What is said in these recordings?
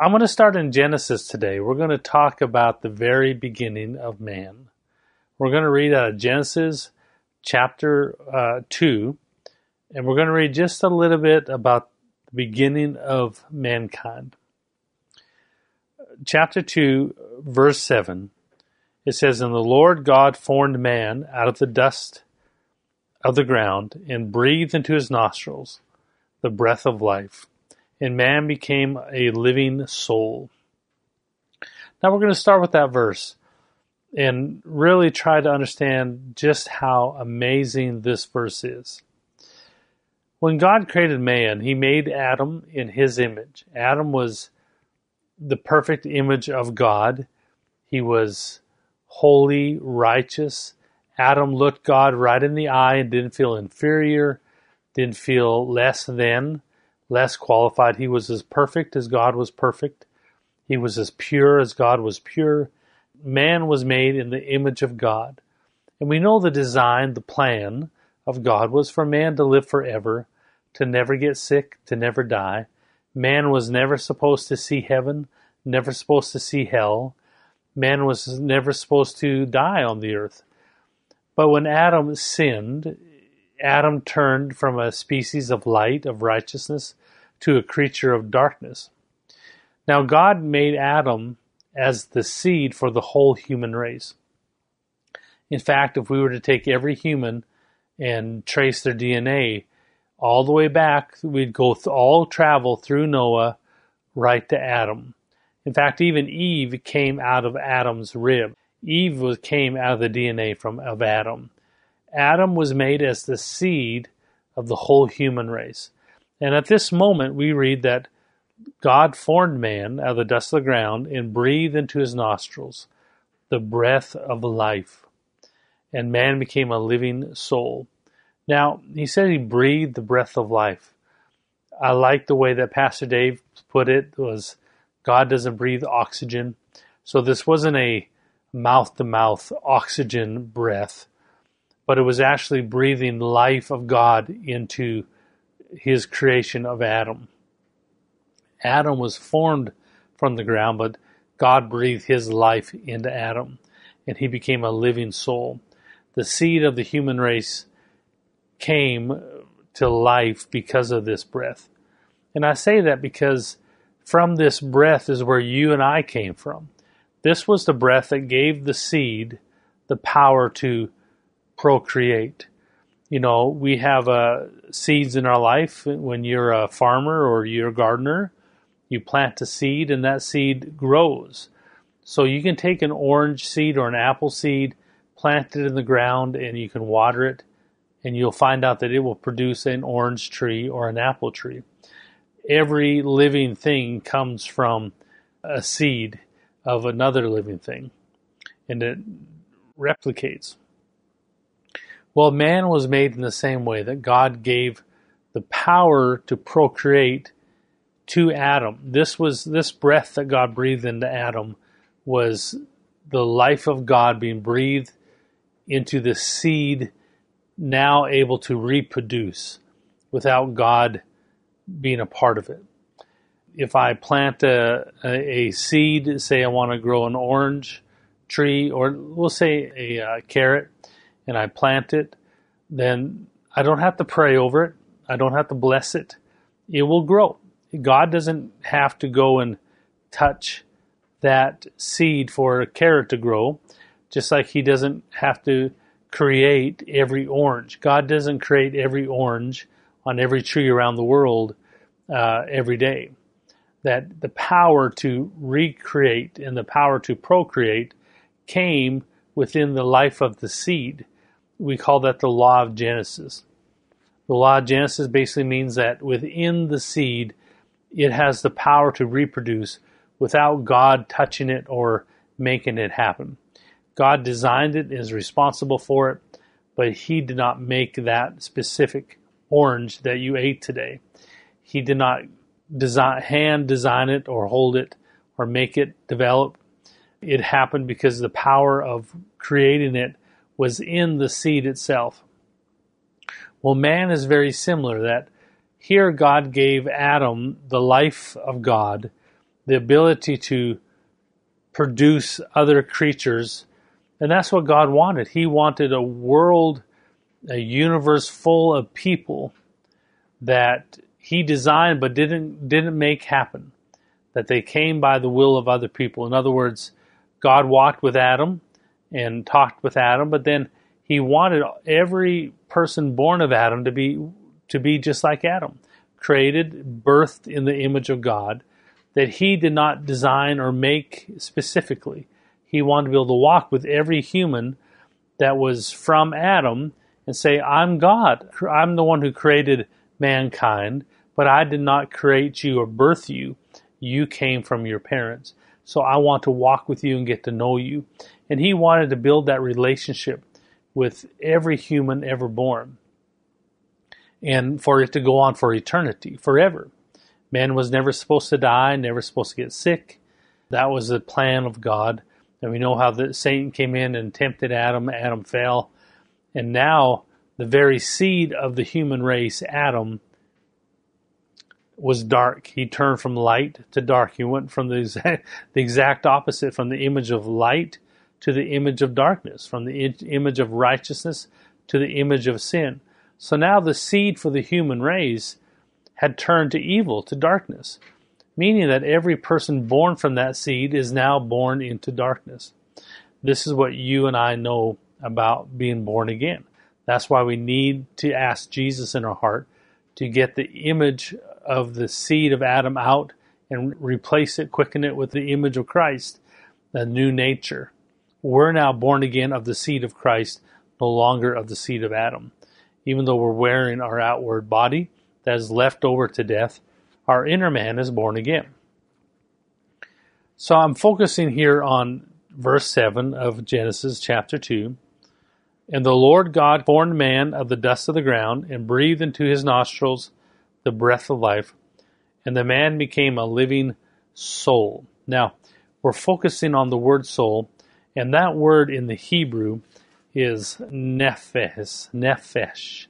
I'm going to start in Genesis today. We're going to talk about the very beginning of man. We're going to read out of Genesis chapter uh, 2, and we're going to read just a little bit about the beginning of mankind. Chapter 2, verse 7, it says, And the Lord God formed man out of the dust of the ground and breathed into his nostrils the breath of life, and man became a living soul. Now we're going to start with that verse and really try to understand just how amazing this verse is. When God created man, he made Adam in his image. Adam was the perfect image of God. He was holy, righteous. Adam looked God right in the eye and didn't feel inferior, didn't feel less than, less qualified. He was as perfect as God was perfect. He was as pure as God was pure. Man was made in the image of God. And we know the design, the plan of God was for man to live forever, to never get sick, to never die. Man was never supposed to see heaven, never supposed to see hell. Man was never supposed to die on the earth. But when Adam sinned, Adam turned from a species of light, of righteousness, to a creature of darkness. Now, God made Adam as the seed for the whole human race. In fact, if we were to take every human and trace their DNA all the way back, we'd go th- all travel through Noah right to Adam. In fact, even Eve came out of Adam's rib. Eve was, came out of the DNA from of Adam. Adam was made as the seed of the whole human race. And at this moment, we read that God formed man out of the dust of the ground and breathed into his nostrils the breath of life. And man became a living soul. Now, he said he breathed the breath of life. I like the way that Pastor Dave put it was God doesn't breathe oxygen. So this wasn't a mouth to mouth oxygen breath, but it was actually breathing life of God into his creation of Adam. Adam was formed from the ground, but God breathed his life into Adam, and he became a living soul. The seed of the human race came to life because of this breath. And I say that because from this breath is where you and I came from. This was the breath that gave the seed the power to procreate. You know, we have uh, seeds in our life when you're a farmer or you're a gardener you plant a seed and that seed grows. So you can take an orange seed or an apple seed, plant it in the ground, and you can water it, and you'll find out that it will produce an orange tree or an apple tree. Every living thing comes from a seed of another living thing, and it replicates. Well, man was made in the same way that God gave the power to procreate to Adam. This was this breath that God breathed into Adam was the life of God being breathed into the seed now able to reproduce without God being a part of it. If I plant a, a, a seed, say I want to grow an orange tree, or we'll say a, a carrot, and I plant it, then I don't have to pray over it. I don't have to bless it. It will grow. God doesn't have to go and touch that seed for a carrot to grow, just like He doesn't have to create every orange. God doesn't create every orange on every tree around the world uh, every day. That the power to recreate and the power to procreate came within the life of the seed. We call that the law of Genesis. The law of Genesis basically means that within the seed, it has the power to reproduce without God touching it or making it happen. God designed it, is responsible for it, but He did not make that specific orange that you ate today. He did not design, hand design it or hold it or make it develop. It happened because the power of creating it was in the seed itself. Well, man is very similar that here, God gave Adam the life of God, the ability to produce other creatures. And that's what God wanted. He wanted a world, a universe full of people that he designed but didn't didn't make happen. That they came by the will of other people. In other words, God walked with Adam and talked with Adam, but then he wanted every person born of Adam to be to be just like Adam, created, birthed in the image of God, that he did not design or make specifically. He wanted to be able to walk with every human that was from Adam and say, I'm God. I'm the one who created mankind, but I did not create you or birth you. You came from your parents. So I want to walk with you and get to know you. And he wanted to build that relationship with every human ever born and for it to go on for eternity, forever. Man was never supposed to die, never supposed to get sick. That was the plan of God. And we know how the Satan came in and tempted Adam. Adam fell. And now the very seed of the human race, Adam, was dark. He turned from light to dark. He went from the exact, the exact opposite, from the image of light to the image of darkness, from the image of righteousness to the image of sin. So now the seed for the human race had turned to evil, to darkness, meaning that every person born from that seed is now born into darkness. This is what you and I know about being born again. That's why we need to ask Jesus in our heart to get the image of the seed of Adam out and replace it, quicken it with the image of Christ, the new nature. We're now born again of the seed of Christ, no longer of the seed of Adam. Even though we're wearing our outward body that is left over to death, our inner man is born again. So I'm focusing here on verse 7 of Genesis chapter 2. And the Lord God formed man of the dust of the ground and breathed into his nostrils the breath of life, and the man became a living soul. Now, we're focusing on the word soul and that word in the Hebrew is nephes, nefesh.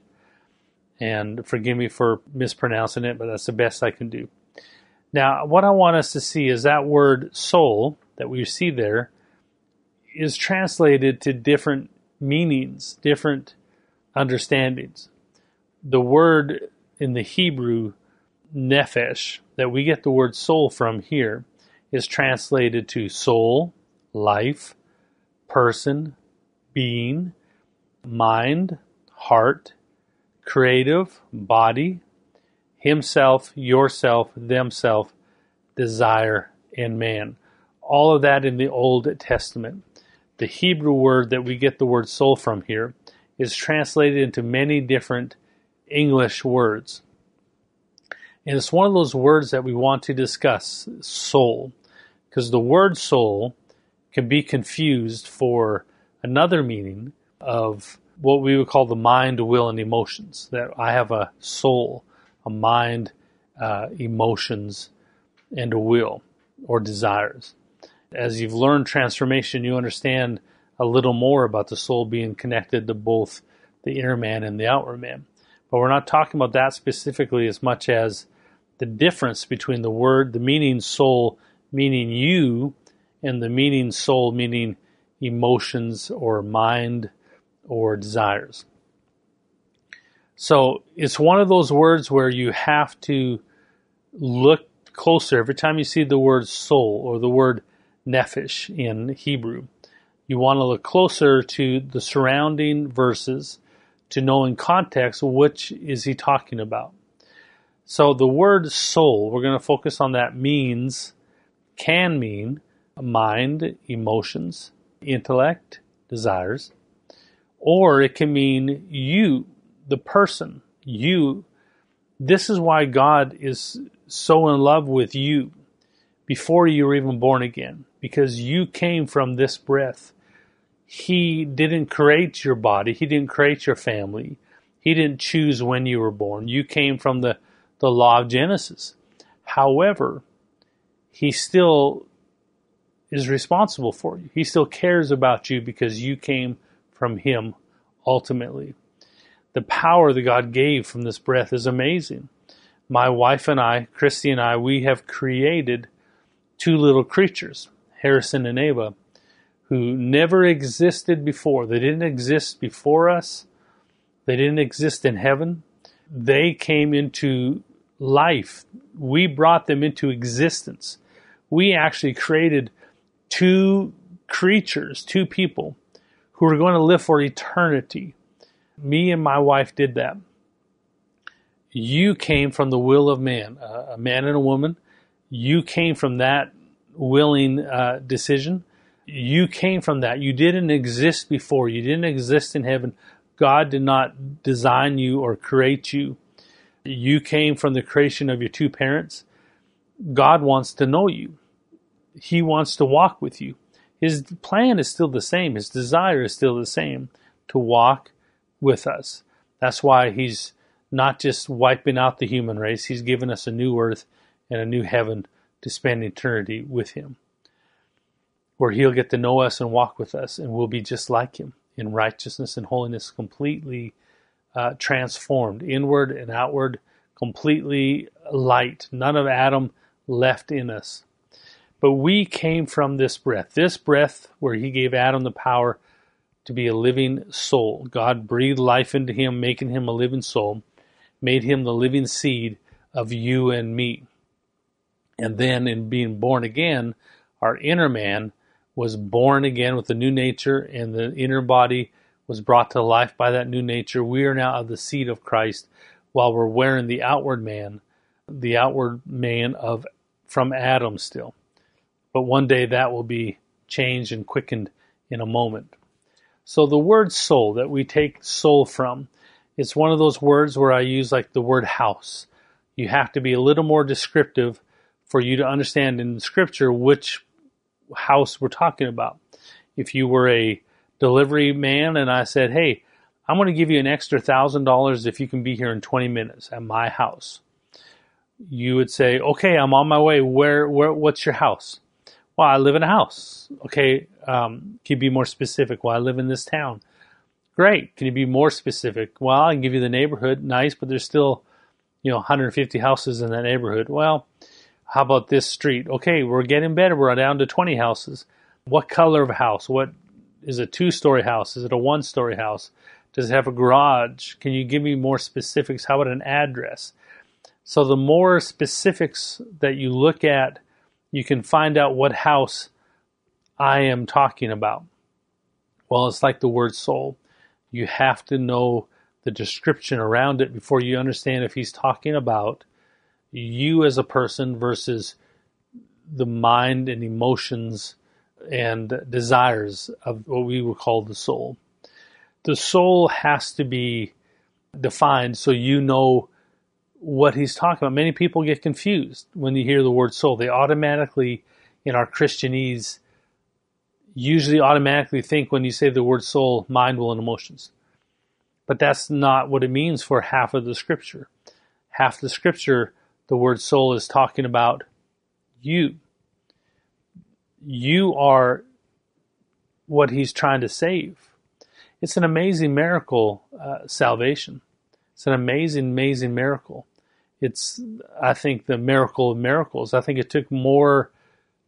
And forgive me for mispronouncing it, but that's the best I can do. Now, what I want us to see is that word soul that we see there is translated to different meanings, different understandings. The word in the Hebrew, nephesh, that we get the word soul from here, is translated to soul, life, person, being, mind, heart, creative, body, himself, yourself, themself, desire, and man. All of that in the Old Testament. The Hebrew word that we get the word soul from here is translated into many different English words. And it's one of those words that we want to discuss soul. Because the word soul can be confused for another meaning of what we would call the mind, will, and emotions. That I have a soul, a mind, uh, emotions, and a will or desires. As you've learned transformation, you understand a little more about the soul being connected to both the inner man and the outward man. But we're not talking about that specifically as much as the difference between the word, the meaning soul, meaning you, and the meaning soul meaning emotions or mind or desires. So it's one of those words where you have to look closer every time you see the word soul or the word nephesh in Hebrew. You want to look closer to the surrounding verses to know in context which is he talking about. So the word soul, we're going to focus on that means, can mean mind, emotions, intellect, desires, or it can mean you, the person, you. This is why God is so in love with you before you were even born again, because you came from this breath. He didn't create your body, He didn't create your family, He didn't choose when you were born. You came from the, the law of Genesis. However, He still is responsible for you. He still cares about you because you came from Him ultimately. The power that God gave from this breath is amazing. My wife and I, Christy and I, we have created two little creatures, Harrison and Ava, who never existed before. They didn't exist before us. They didn't exist in heaven. They came into life. We brought them into existence. We actually created two creatures, two people who are going to live for eternity. Me and my wife did that. You came from the will of man, a man and a woman. You came from that willing uh, decision. You came from that. You didn't exist before. You didn't exist in heaven. God did not design you or create you. You came from the creation of your two parents. God wants to know you. He wants to walk with you. His plan is still the same. His desire is still the same to walk with us. That's why he's not just wiping out the human race. He's given us a new earth and a new heaven to spend eternity with him. Where he'll get to know us and walk with us and we'll be just like him in righteousness and holiness, completely uh, transformed, inward and outward, completely light. None of Adam left in us. But we came from this breath. This breath where he gave Adam the power to be a living soul. God breathed life into him, making him a living soul, made him the living seed of you and me. And then in being born again, our inner man was born again with a new nature, and the inner body was brought to life by that new nature. We are now of the seed of Christ while we're wearing the outward man, the outward man of from Adam still. But one day that will be changed and quickened in a moment. So the word soul that we take soul from, it's one of those words where I use like the word house. You have to be a little more descriptive for you to understand in scripture which house we're talking about. If you were a delivery man and I said, Hey, I'm going to give you an extra thousand dollars if you can be here in 20 minutes at my house. You would say, okay, I'm on my way. Where, where, what's your house? Well, I live in a house. Okay. Um, can you be more specific? Well, I live in this town. Great. Can you be more specific? Well, I can give you the neighborhood. Nice, but there's still, you know, 150 houses in that neighborhood. Well, how about this street? Okay, we're getting better. We're down to 20 houses. What color of house? What is a two-story house? Is it a one-story house? Does it have a garage? Can you give me more specifics? How about an address? So the more specifics that you look at you can find out what house I am talking about. Well, it's like the word soul. You have to know the description around it before you understand if he's talking about you as a person versus the mind and emotions and desires of what we would call the soul. The soul has to be defined so you know what he's talking about. Many people get confused when you hear the word soul. They automatically, in our Christianese, usually automatically think when you say the word soul, mind, will, and emotions. But that's not what it means for half of the scripture. Half the scripture, the word soul is talking about you. You are what he's trying to save. It's an amazing miracle, uh, salvation. It's an amazing, amazing miracle. It's, I think, the miracle of miracles. I think it took more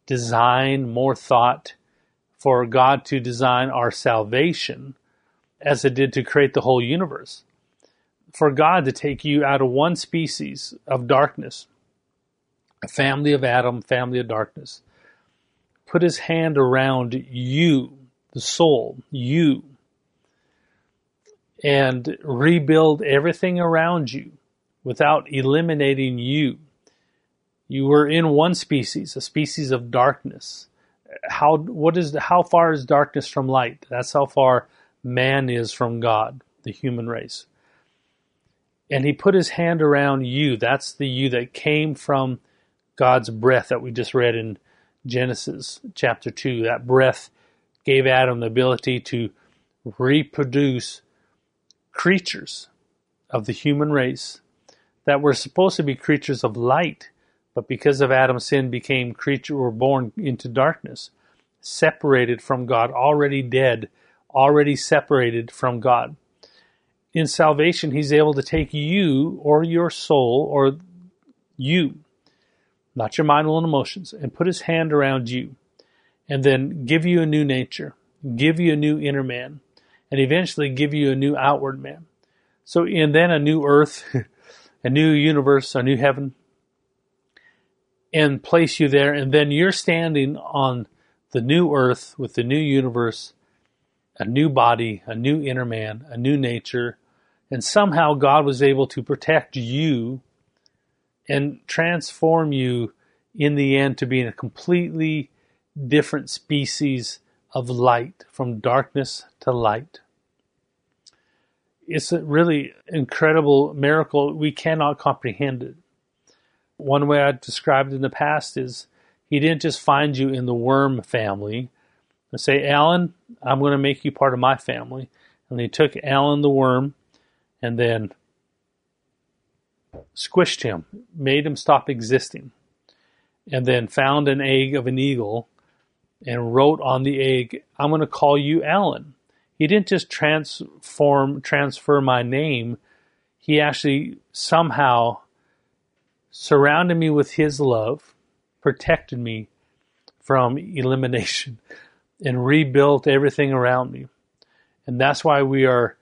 design, more thought for God to design our salvation as it did to create the whole universe. For God to take you out of one species of darkness, a family of Adam, family of darkness, put his hand around you, the soul, you, and rebuild everything around you without eliminating you. You were in one species, a species of darkness. How what is how far is darkness from light? That's how far man is from God, the human race. And he put his hand around you. That's the you that came from God's breath that we just read in Genesis chapter 2. That breath gave Adam the ability to reproduce creatures of the human race that were supposed to be creatures of light, but because of Adam's sin became creature were born into darkness, separated from God, already dead, already separated from God. In salvation, he's able to take you or your soul or you, not your mind, will, and emotions, and put his hand around you, and then give you a new nature, give you a new inner man, and eventually give you a new outward man. So, and then a new earth, a new universe, a new heaven, and place you there, and then you're standing on the new earth with the new universe, a new body, a new inner man, a new nature, and somehow God was able to protect you and transform you in the end to being a completely different species of light, from darkness to light. It's a really incredible miracle. We cannot comprehend it. One way I described in the past is he didn't just find you in the worm family and say, Alan, I'm going to make you part of my family. And he took Alan the worm and then squished him, made him stop existing, and then found an egg of an eagle and wrote on the egg, I'm going to call you Alan. He didn't just transform, transfer my name. He actually somehow surrounded me with his love, protected me from elimination, and rebuilt everything around me. And that's why we are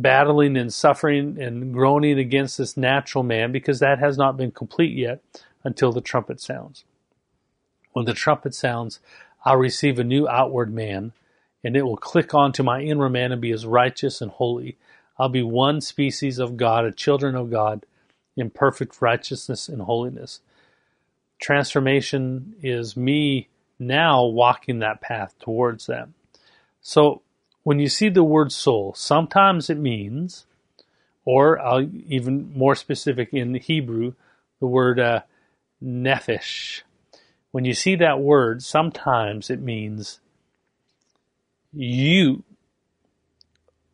battling and suffering and groaning against this natural man because that has not been complete yet until the trumpet sounds. When the trumpet sounds, I'll receive a new outward man, and it will click onto my inner man and be as righteous and holy. I'll be one species of God, a children of God, in perfect righteousness and holiness. Transformation is me now walking that path towards that. So when you see the word soul, sometimes it means, or I'll even more specific in Hebrew, the word uh, nephesh. When you see that word, sometimes it means you,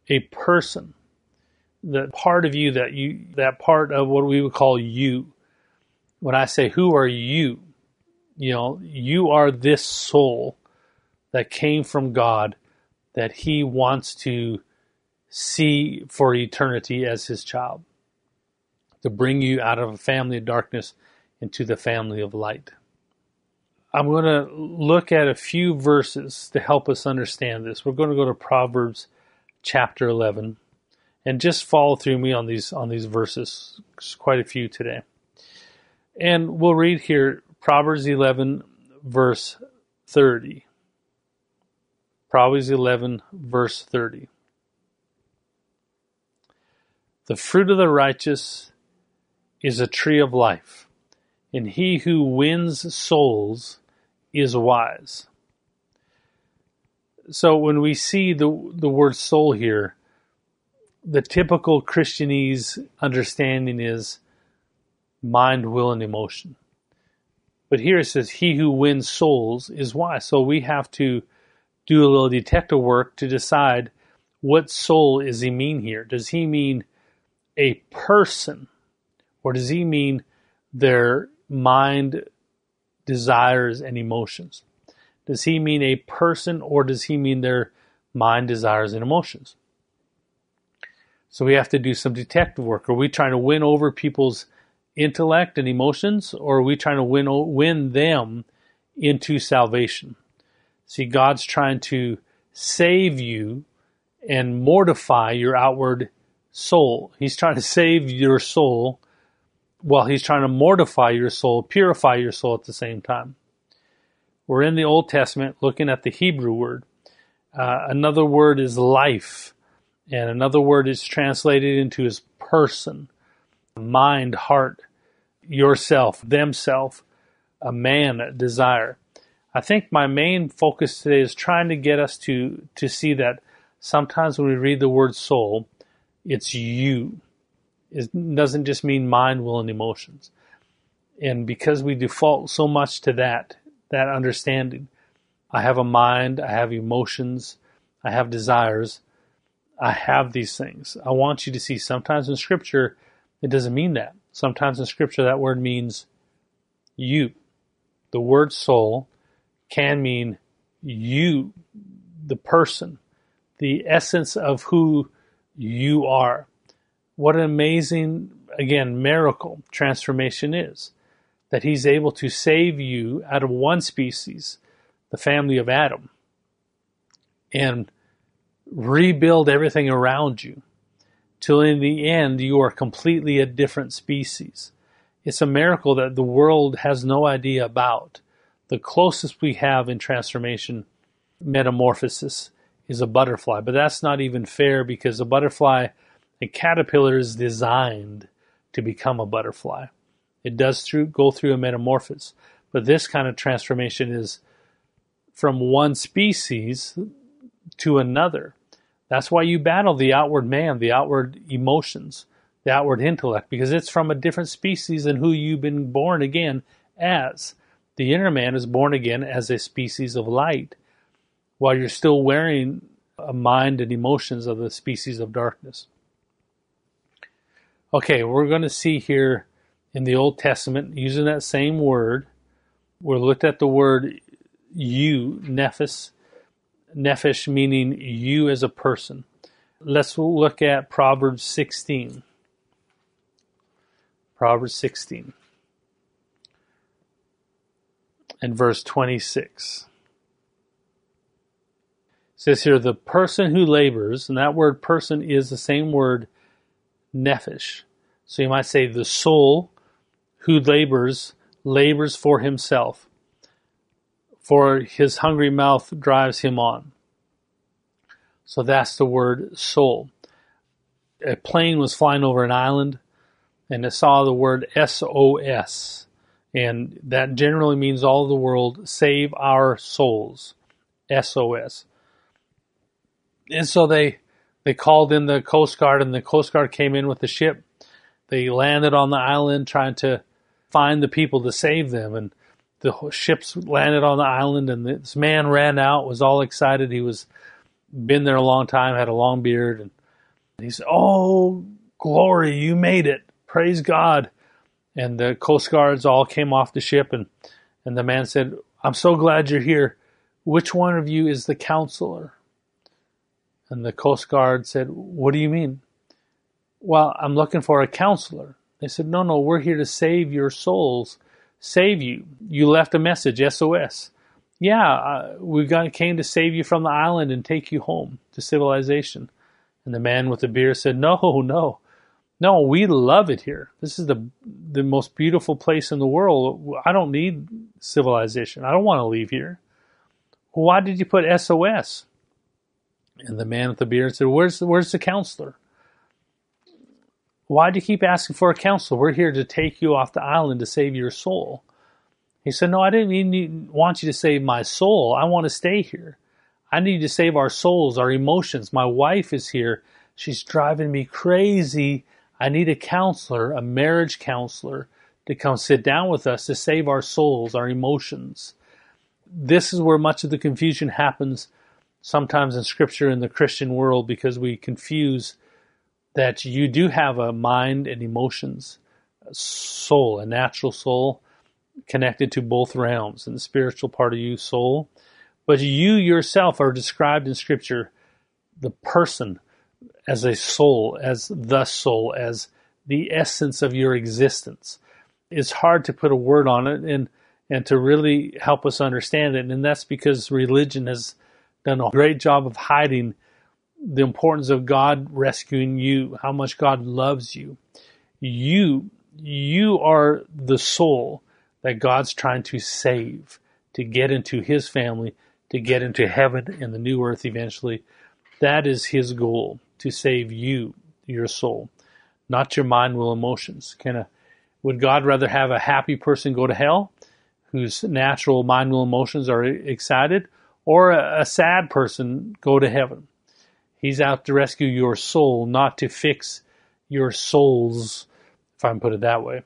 a person, the part of you that you, that part of what we would call you. When I say, who are you? You know, you are this soul that came from God that he wants to see for eternity as his child, to bring you out of a family of darkness into the family of light. I'm going to look at a few verses to help us understand this. We're going to go to Proverbs chapter 11 and just follow through me on these on these verses. Quite a few today. And we'll read here Proverbs 11 verse 30. Proverbs 11, verse 30. The fruit of the righteous is a tree of life, and he who wins souls is wise. So when we see the the word soul here, the typical Christianese understanding is mind, will, and emotion. But here it says, "He who wins souls is wise." So we have to do a little detective work to decide what soul is he mean here. Does he mean a person, or does he mean their mind, desires, and emotions? Does he mean a person, or does he mean their mind, desires, and emotions? So we have to do some detective work. Are we trying to win over people's intellect and emotions, or are we trying to win win them into salvation? See, God's trying to save you and mortify your outward soul. He's trying to save your soul while he's trying to mortify your soul, purify your soul at the same time. We're in the Old Testament looking at the Hebrew word. Uh, another word is life, and another word is translated into his person, mind, heart, yourself, themself, a man, desire. I think my main focus today is trying to get us to, to see that sometimes when we read the word soul, it's you. It doesn't just mean mind, will, and emotions. And because we default so much to that, that understanding, I have a mind, I have emotions, I have desires, I have these things. I want you to see sometimes in scripture, it doesn't mean that. Sometimes in scripture, that word means you. The word soul can mean you, the person, the essence of who you are. What an amazing, again, miracle transformation is. that he's able to save you out of one species, the family of Adam, and rebuild everything around you till in the end you are completely a different species. It's a miracle that the world has no idea about. The closest we have in transformation metamorphosis is a butterfly, but that's not even fair because a butterfly, a caterpillar is designed to become a butterfly. It does through, go through a metamorphosis, but this kind of transformation is from one species to another. That's why you battle the outward man, the outward emotions, the outward intellect, because it's from a different species than who you've been born again as. The inner man is born again as a species of light, while you're still wearing a mind and emotions of the species of darkness. Okay, we're going to see here in the Old Testament using that same word. We looked at the word you, nephes, nephesh meaning you as a person. Let's look at Proverbs 16. Proverbs 16 and verse 26. It says here, the person who labors, and that word person is the same word nephesh. So you might say the soul who labors, labors for himself, for his hungry mouth drives him on. So that's the word soul. A plane was flying over an island and it saw the word SOS. And that generally means all the world, save our souls. SOS. And so they they called in the Coast Guard, and the Coast Guard came in with the ship. They landed on the island trying to find the people to save them, and the ships landed on the island. And this man ran out, was all excited. He was been there a long time, had a long beard, and he said, "Oh, glory, you made it! Praise God!" And the Coast Guards all came off the ship, and and the man said, "I'm so glad you're here. Which one of you is the counselor?" And the Coast Guard said, What do you mean? Well, I'm looking for a counselor. They said, No, no, we're here to save your souls, save you. You left a message, SOS. Yeah, uh, we got, came to save you from the island and take you home to civilization. And the man with the beer said, No, no, no, we love it here. This is the the most beautiful place in the world. I don't need civilization. I don't want to leave here. Why did you put SOS? And the man with the beard said, "Where's the, where's the counselor? Why do you keep asking for a counselor? We're here to take you off the island to save your soul." He said, "No, I didn't even want you to save my soul. I want to stay here. I need to save our souls, our emotions. My wife is here. She's driving me crazy. I need a counselor, a marriage counselor, to come sit down with us to save our souls, our emotions." This is where much of the confusion happens sometimes in scripture in the Christian world because we confuse that you do have a mind and emotions, a soul, a natural soul connected to both realms and the spiritual part of you, soul. But you yourself are described in scripture, the person as a soul, as the soul, as the essence of your existence. It's hard to put a word on it and and to really help us understand it. And that's because religion has done a great job of hiding the importance of God rescuing you, how much God loves you. You, you are the soul that God's trying to save, to get into His family, to get into heaven and the new earth eventually. That is His goal, to save you, your soul, not your mind, will, emotions. Kind of, would God rather have a happy person go to hell, whose natural mind, will, emotions are excited, or a, a sad person go to heaven. He's out to rescue your soul, not to fix your souls, if I can put it that way.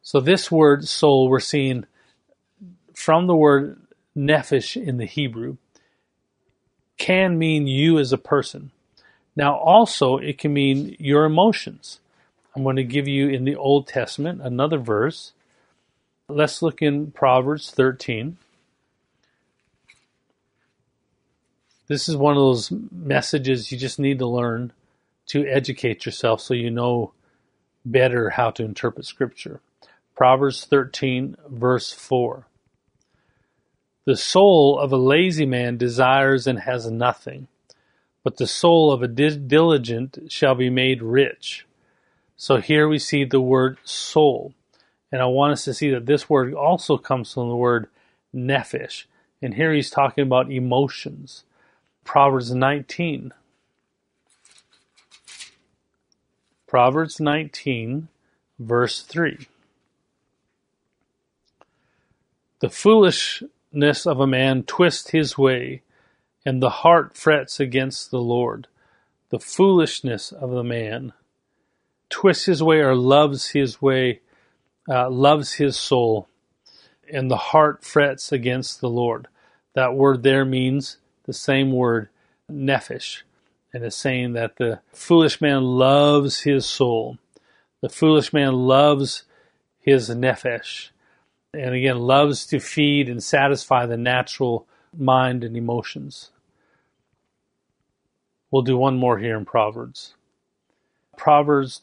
So this word soul we're seeing from the word nephesh in the Hebrew can mean you as a person. Now also it can mean your emotions. I'm going to give you in the Old Testament another verse. Let's look in Proverbs 13. this is one of those messages you just need to learn to educate yourself so you know better how to interpret scripture. Proverbs 13, verse 4. The soul of a lazy man desires and has nothing, but the soul of a diligent shall be made rich. So here we see the word soul. And I want us to see that this word also comes from the word nephesh. And here he's talking about emotions. Proverbs 19. Proverbs 19, verse 3. The foolishness of a man twists his way, and the heart frets against the Lord. The foolishness of the man twists his way or loves his way, uh, loves his soul, and the heart frets against the Lord. That word there means the same word, nephesh, and is saying that the foolish man loves his soul. The foolish man loves his nephesh, and again, loves to feed and satisfy the natural mind and emotions. We'll do one more here in Proverbs. Proverbs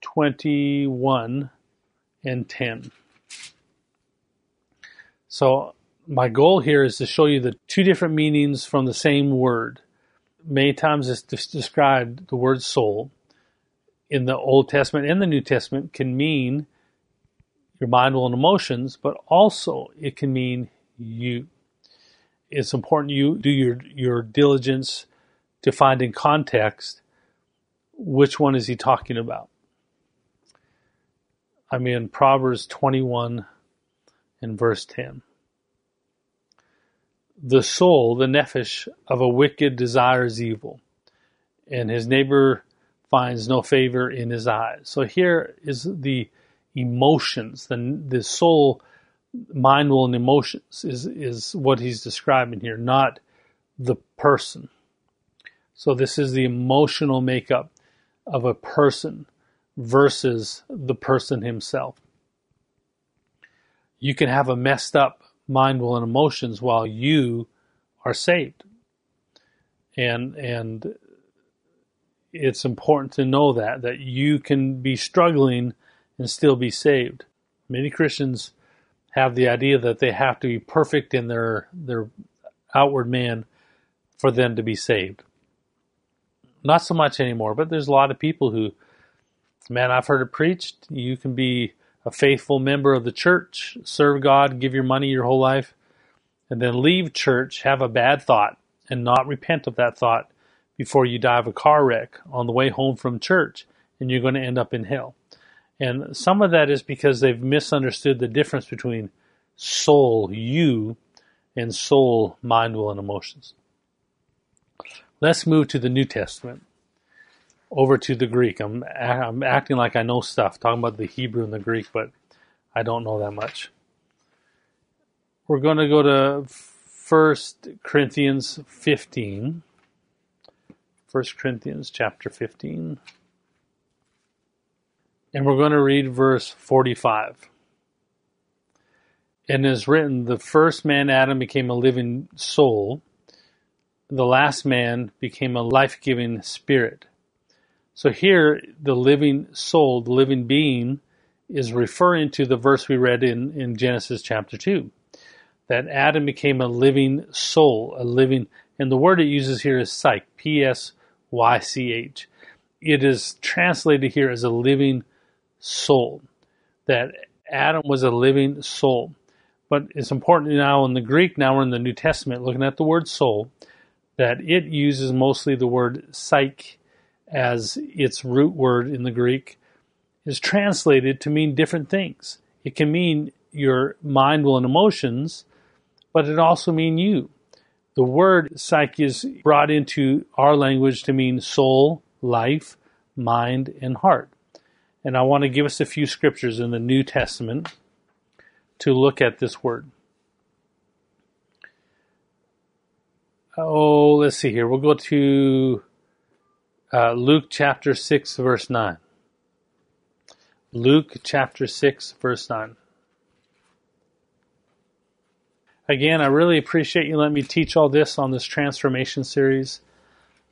21 and 10. So my goal here is to show you the two different meanings from the same word. Many times it's described the word soul in the Old Testament and the New Testament can mean your mind, will, and emotions, but also it can mean you. It's important you do your, your diligence to find in context which one is he talking about. I mean, Proverbs 21 and verse 10. The soul, the nephesh of a wicked desires evil, and his neighbor finds no favor in his eyes. So here is the emotions, the, the soul, mind, will, and emotions is, is what he's describing here, not the person. So this is the emotional makeup of a person versus the person himself. You can have a messed up mind, will, and emotions while you are saved. And, and it's important to know that, that you can be struggling and still be saved. Many Christians have the idea that they have to be perfect in their, their outward man for them to be saved. Not so much anymore, but there's a lot of people who man, I've heard it preached. You can be a faithful member of the church, serve God, give your money your whole life, and then leave church, have a bad thought, and not repent of that thought before you die of a car wreck on the way home from church, and you're going to end up in hell. And some of that is because they've misunderstood the difference between soul, you, and soul, mind, will, and emotions. Let's move to the New Testament over to the Greek. I'm I'm acting like I know stuff, talking about the Hebrew and the Greek, but I don't know that much. We're going to go to First Corinthians 15. First Corinthians chapter 15. And we're going to read verse 45. And it is written, the first man, Adam, became a living soul. The last man became a life giving spirit. So here, the living soul, the living being, is referring to the verse we read in, in Genesis chapter 2. That Adam became a living soul, a living, and the word it uses here is psych, P S Y C H. It is translated here as a living soul. That Adam was a living soul. But it's important now in the Greek, now we're in the New Testament, looking at the word soul, that it uses mostly the word psyche as its root word in the Greek, is translated to mean different things. It can mean your mind, will, and emotions, but it also mean you. The word psyche is brought into our language to mean soul, life, mind, and heart. And I want to give us a few scriptures in the New Testament to look at this word. Oh, let's see here. We'll go to uh, Luke chapter 6, verse 9. Luke chapter 6, verse 9. Again, I really appreciate you letting me teach all this on this transformation series.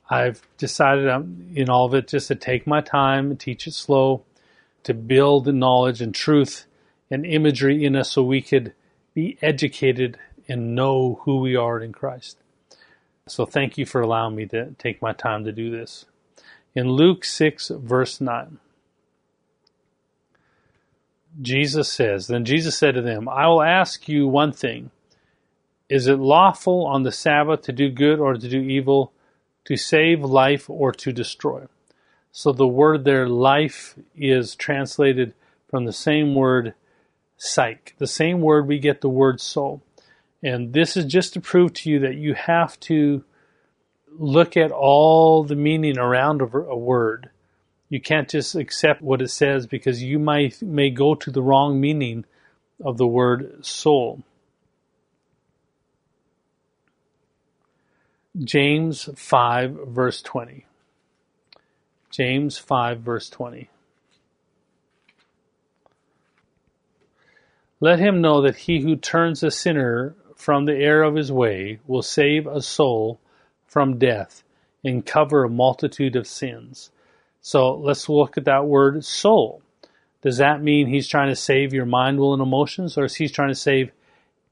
I've decided I'm, in all of it just to take my time and teach it slow to build knowledge and truth and imagery in us so we could be educated and know who we are in Christ. So thank you for allowing me to take my time to do this. In Luke 6, verse 9, Jesus says, Then Jesus said to them, I will ask you one thing. Is it lawful on the Sabbath to do good or to do evil, to save life or to destroy? So the word there, life, is translated from the same word, psyche, the same word we get the word soul. And this is just to prove to you that you have to look at all the meaning around a word. You can't just accept what it says because you might may go to the wrong meaning of the word soul. James 5 verse 20. James 5 verse 20. Let him know that he who turns a sinner from the error of his way will save a soul from death and cover a multitude of sins. So let's look at that word soul. Does that mean he's trying to save your mind, will, and emotions, or is he trying to save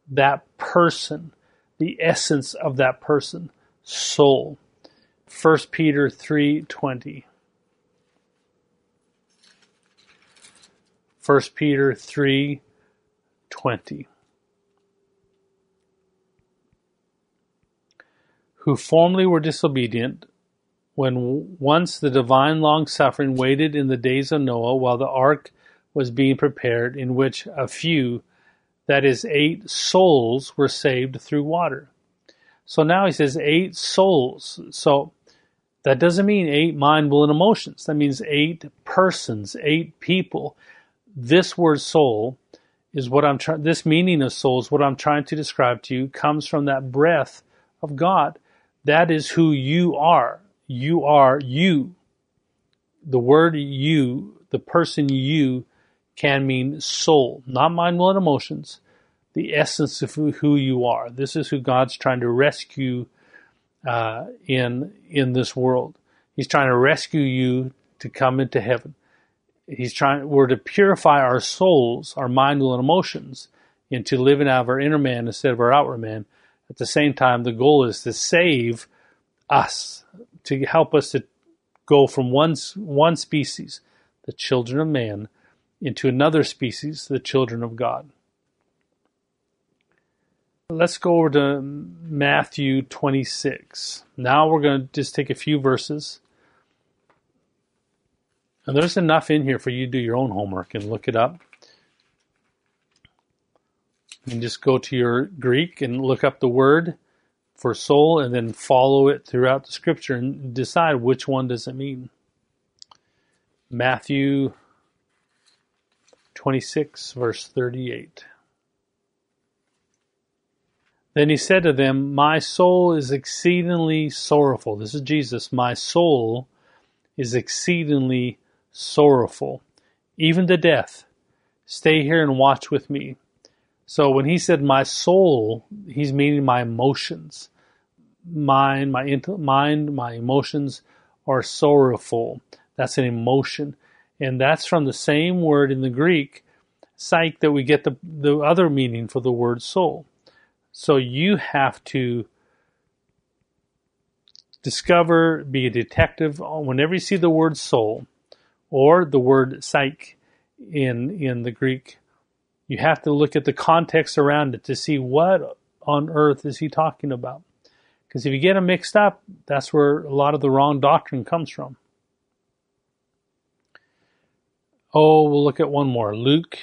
that person, the essence of that person, soul? 1 Peter 3:20 1 Peter 3:20 Who formerly were disobedient when once the divine long suffering waited in the days of Noah while the ark was being prepared in which a few that is eight souls were saved through water. So now he says eight souls. So that doesn't mean eight mind, will, and emotions. That means eight persons, eight people this word soul is what I'm trying, this meaning of soul is what I'm trying to describe to you comes from that breath of God. That is who you are. You are you. The word you, the person you, can mean soul, not mind, will, and emotions. The essence of who you are. This is who God's trying to rescue uh, in in this world. He's trying to rescue you to come into heaven he's trying we're to purify our souls, our mind, will, and emotions into living out of our inner man instead of our outward man. At the same time, the goal is to save us, to help us to go from one one species, the children of man, into another species, the children of God. Let's go over to Matthew 26. Now we're going to just take a few verses and there's enough in here for you to do your own homework and look it up. And just go to your Greek and look up the word for soul and then follow it throughout the scripture and decide which one does it mean. Matthew 26, verse 38. Then he said to them, My soul is exceedingly sorrowful. This is Jesus. My soul is exceedingly sorrowful, even to death. Stay here and watch with me. So when he said my soul, he's meaning my emotions. Mind, my mind, my emotions are sorrowful. That's an emotion. And that's from the same word in the Greek, psyche, that we get the, the other meaning for the word soul. So you have to discover, be a detective. Whenever you see the word soul, or the word psyche in in the Greek. You have to look at the context around it to see what on earth is he talking about. Because if you get them mixed up, that's where a lot of the wrong doctrine comes from. Oh, we'll look at one more. Luke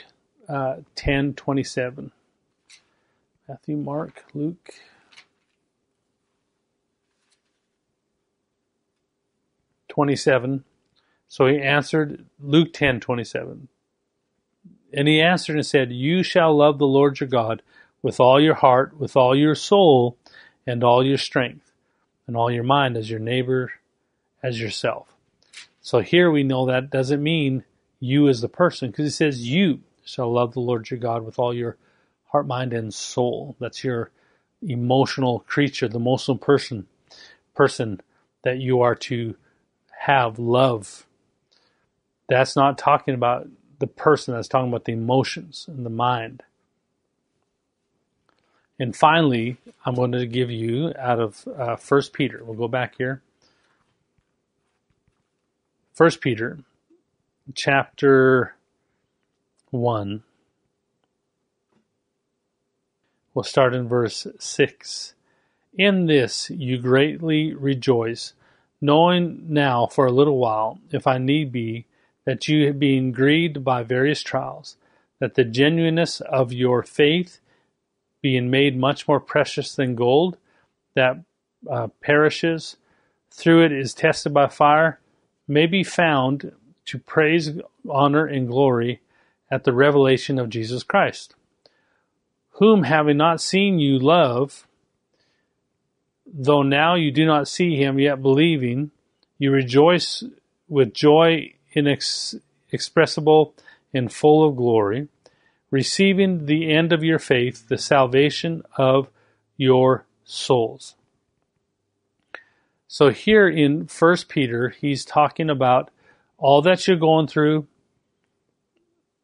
uh, 10 27. Matthew, Mark, Luke. Twenty-seven. So he answered, Luke 10 27. And he answered and said, You shall love the Lord your God with all your heart, with all your soul, and all your strength, and all your mind as your neighbor as yourself. So here we know that doesn't mean you as the person, because it says you shall love the Lord your God with all your heart, mind, and soul. That's your emotional creature, the emotional person, person that you are to have love That's not talking about the person, that's talking about the emotions and the mind. And finally, I'm going to give you out of uh, 1 Peter. We'll go back here. 1 Peter chapter 1. We'll start in verse 6. In this you greatly rejoice, knowing now for a little while, if I need be, that you have been grieved by various trials, that the genuineness of your faith, being made much more precious than gold, that uh, perishes, through it is tested by fire, may be found to praise, honor, and glory at the revelation of Jesus Christ whom having not seen you love, though now you do not see him, yet believing, you rejoice with joy inexpressible and full of glory, receiving the end of your faith, the salvation of your souls. So here in First Peter, he's talking about all that you're going through.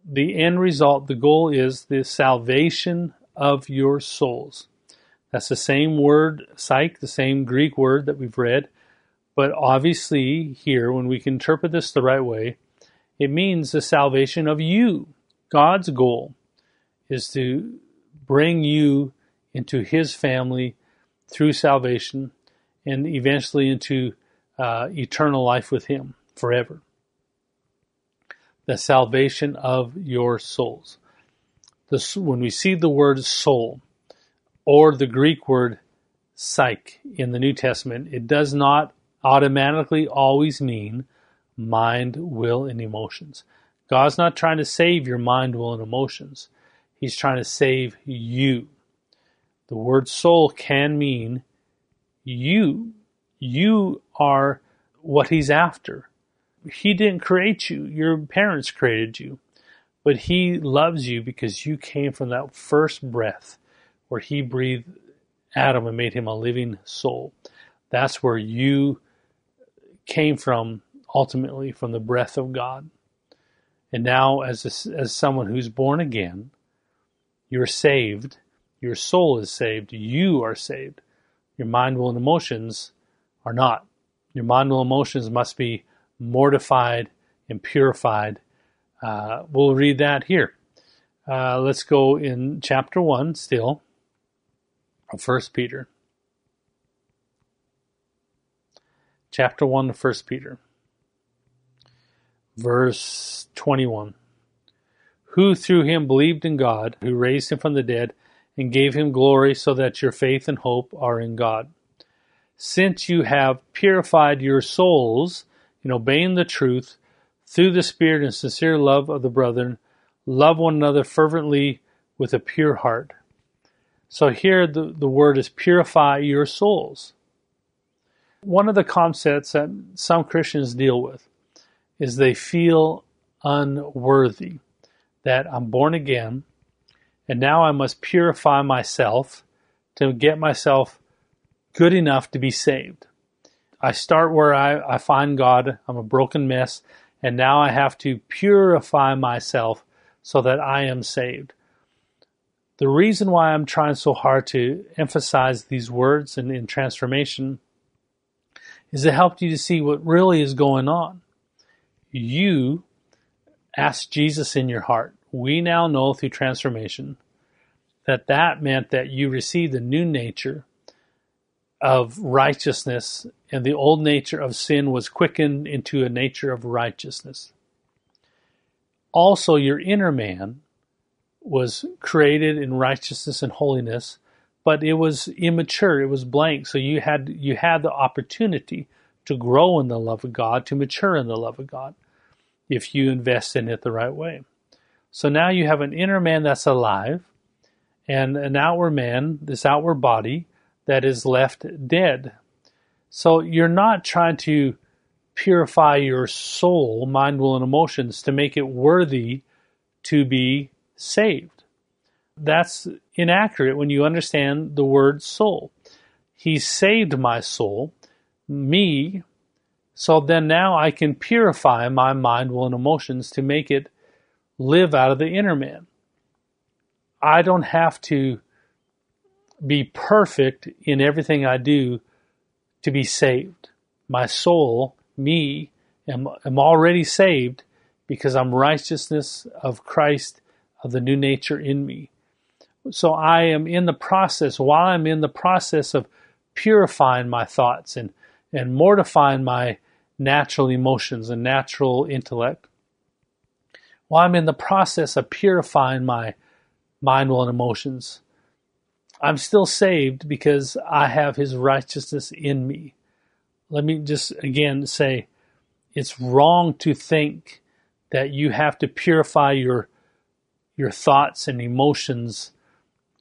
The end result, the goal is the salvation of your souls. That's the same word, psyche, the same Greek word that we've read. But obviously, here, when we can interpret this the right way, it means the salvation of you. God's goal is to bring you into His family through salvation and eventually into uh, eternal life with Him forever. The salvation of your souls this, when we see the word soul or the Greek word psyche in the New Testament, it does not automatically always mean mind, will, and emotions. God's not trying to save your mind, will, and emotions. He's trying to save you. The word soul can mean you. You are what he's after. He didn't create you. Your parents created you. But he loves you because you came from that first breath where he breathed Adam and made him a living soul. That's where you came from ultimately from the breath of God. And now as a, as someone who's born again, you're saved. Your soul is saved. You are saved. Your mind, will, and emotions are not. Your mind, will, emotions must be mortified and purified uh, we'll read that here. Uh, let's go in chapter 1 still of 1 Peter. Chapter 1 of 1 Peter. Verse 21. Who through him believed in God, who raised him from the dead and gave him glory, so that your faith and hope are in God. Since you have purified your souls in obeying the truth through the Spirit and sincere love of the brethren, love one another fervently with a pure heart. So here the, the word is purify your souls. One of the concepts that some Christians deal with is they feel unworthy, that I'm born again, and now I must purify myself to get myself good enough to be saved. I start where I, I find God. I'm a broken mess, and now I have to purify myself so that I am saved. The reason why I'm trying so hard to emphasize these words and in transformation is to help you to see what really is going on. You ask Jesus in your heart. We now know through transformation that that meant that you received a new nature of righteousness, and the old nature of sin was quickened into a nature of righteousness. Also, your inner man was created in righteousness and holiness, but it was immature, it was blank. So you had you had the opportunity to grow in the love of God, to mature in the love of God, if you invest in it the right way. So now you have an inner man that's alive, and an outward man, this outward body, that is left dead. So you're not trying to purify your soul, mind, will, and emotions to make it worthy to be saved. That's inaccurate when you understand the word soul. He saved my soul, me, So then now I can purify my mind, will, and emotions to make it live out of the inner man. I don't have to be perfect in everything I do to be saved. My soul, me, am, am already saved because I'm righteousness of Christ, of the new nature in me. So I am in the process, while I'm in the process of purifying my thoughts and, and mortifying my natural emotions and natural intellect, while I'm in the process of purifying my mind, will, and emotions, I'm still saved because I have his righteousness in me. Let me just again say it's wrong to think that you have to purify your your thoughts and emotions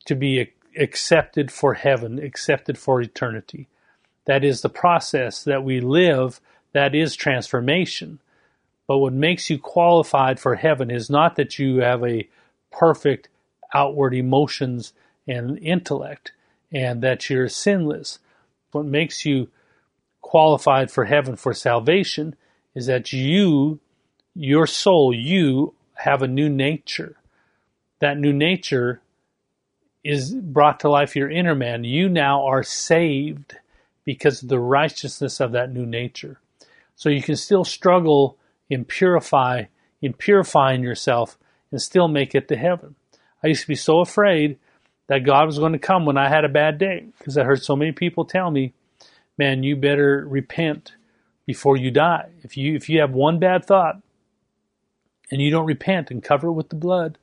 to be accepted for heaven, accepted for eternity. That is the process that we live, that is transformation. But what makes you qualified for heaven is not that you have a perfect outward emotions and intellect and that you're sinless. What makes you qualified for heaven for salvation is that you, your soul, you have a new nature. That new nature is brought to life your inner man. You now are saved because of the righteousness of that new nature. So you can still struggle in purify in purifying yourself and still make it to heaven. I used to be so afraid that God was going to come when I had a bad day because I heard so many people tell me, "Man, you better repent before you die. If you if you have one bad thought and you don't repent and cover it with the blood,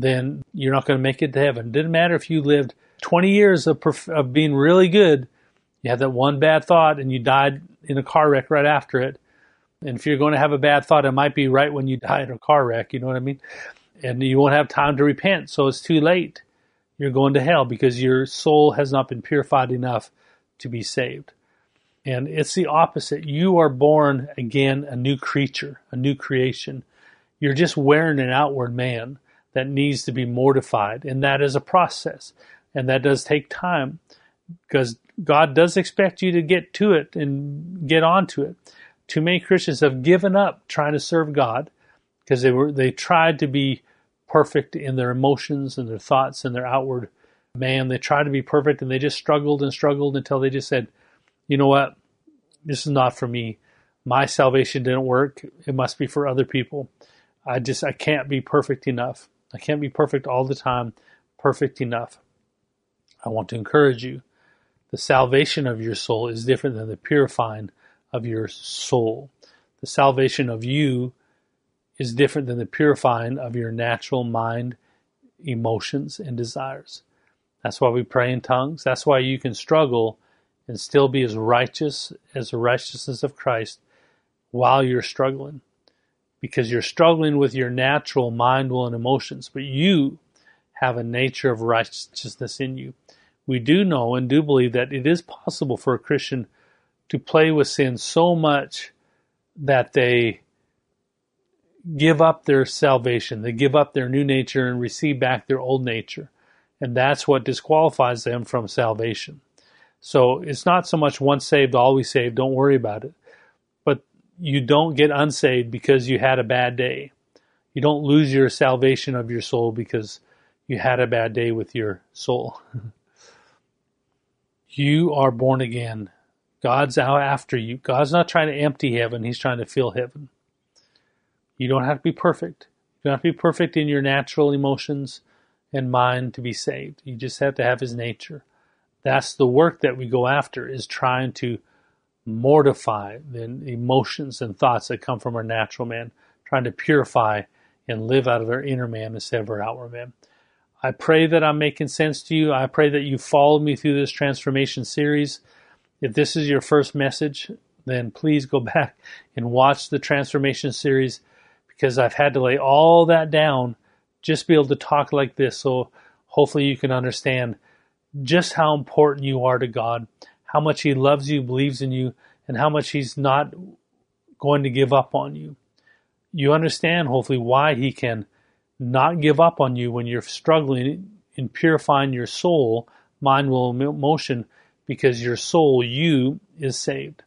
then you're not going to make it to heaven. It didn't matter if you lived 20 years of, of being really good, you had that one bad thought and you died in a car wreck right after it. And if you're going to have a bad thought, it might be right when you die in a car wreck. You know what I mean? And you won't have time to repent. So it's too late. You're going to hell because your soul has not been purified enough to be saved. And it's the opposite. You are born again a new creature, a new creation. You're just wearing an outward man that needs to be mortified. And that is a process. And that does take time because God does expect you to get to it and get onto it. Too many Christians have given up trying to serve God because they were they tried to be perfect in their emotions and their thoughts and their outward man. They tried to be perfect and they just struggled and struggled until they just said, you know what? This is not for me. My salvation didn't work. It must be for other people. I just I can't be perfect enough. I can't be perfect all the time, perfect enough. I want to encourage you. The salvation of your soul is different than the purifying of your soul. The salvation of you is different than the purifying of your natural mind, emotions, and desires. That's why we pray in tongues. That's why you can struggle and still be as righteous as the righteousness of Christ while you're struggling. Because you're struggling with your natural mind, will, and emotions, but you have a nature of righteousness in you. We do know and do believe that it is possible for a Christian to play with sin so much that they give up their salvation, they give up their new nature and receive back their old nature. And that's what disqualifies them from salvation. So it's not so much once saved, always saved, don't worry about it. You don't get unsaved because you had a bad day. You don't lose your salvation of your soul because you had a bad day with your soul. you are born again. God's out after you. God's not trying to empty heaven, He's trying to fill heaven. You don't have to be perfect. You don't have to be perfect in your natural emotions and mind to be saved. You just have to have His nature. That's the work that we go after is trying to mortify the emotions and thoughts that come from our natural man, trying to purify and live out of our inner man instead of our outward man. I pray that I'm making sense to you. I pray that you followed me through this transformation series. If this is your first message, then please go back and watch the transformation series because I've had to lay all that down just to be able to talk like this. So hopefully you can understand just how important you are to God, how much He loves you, believes in you, and how much He's not going to give up on you. You understand, hopefully, why He can not give up on you when you're struggling in purifying your soul, mind, will, emotion, because your soul, you, is saved.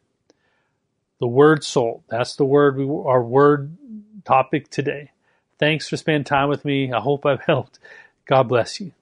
The word soul. That's the word we, our word topic today. Thanks for spending time with me. I hope I've helped. God bless you.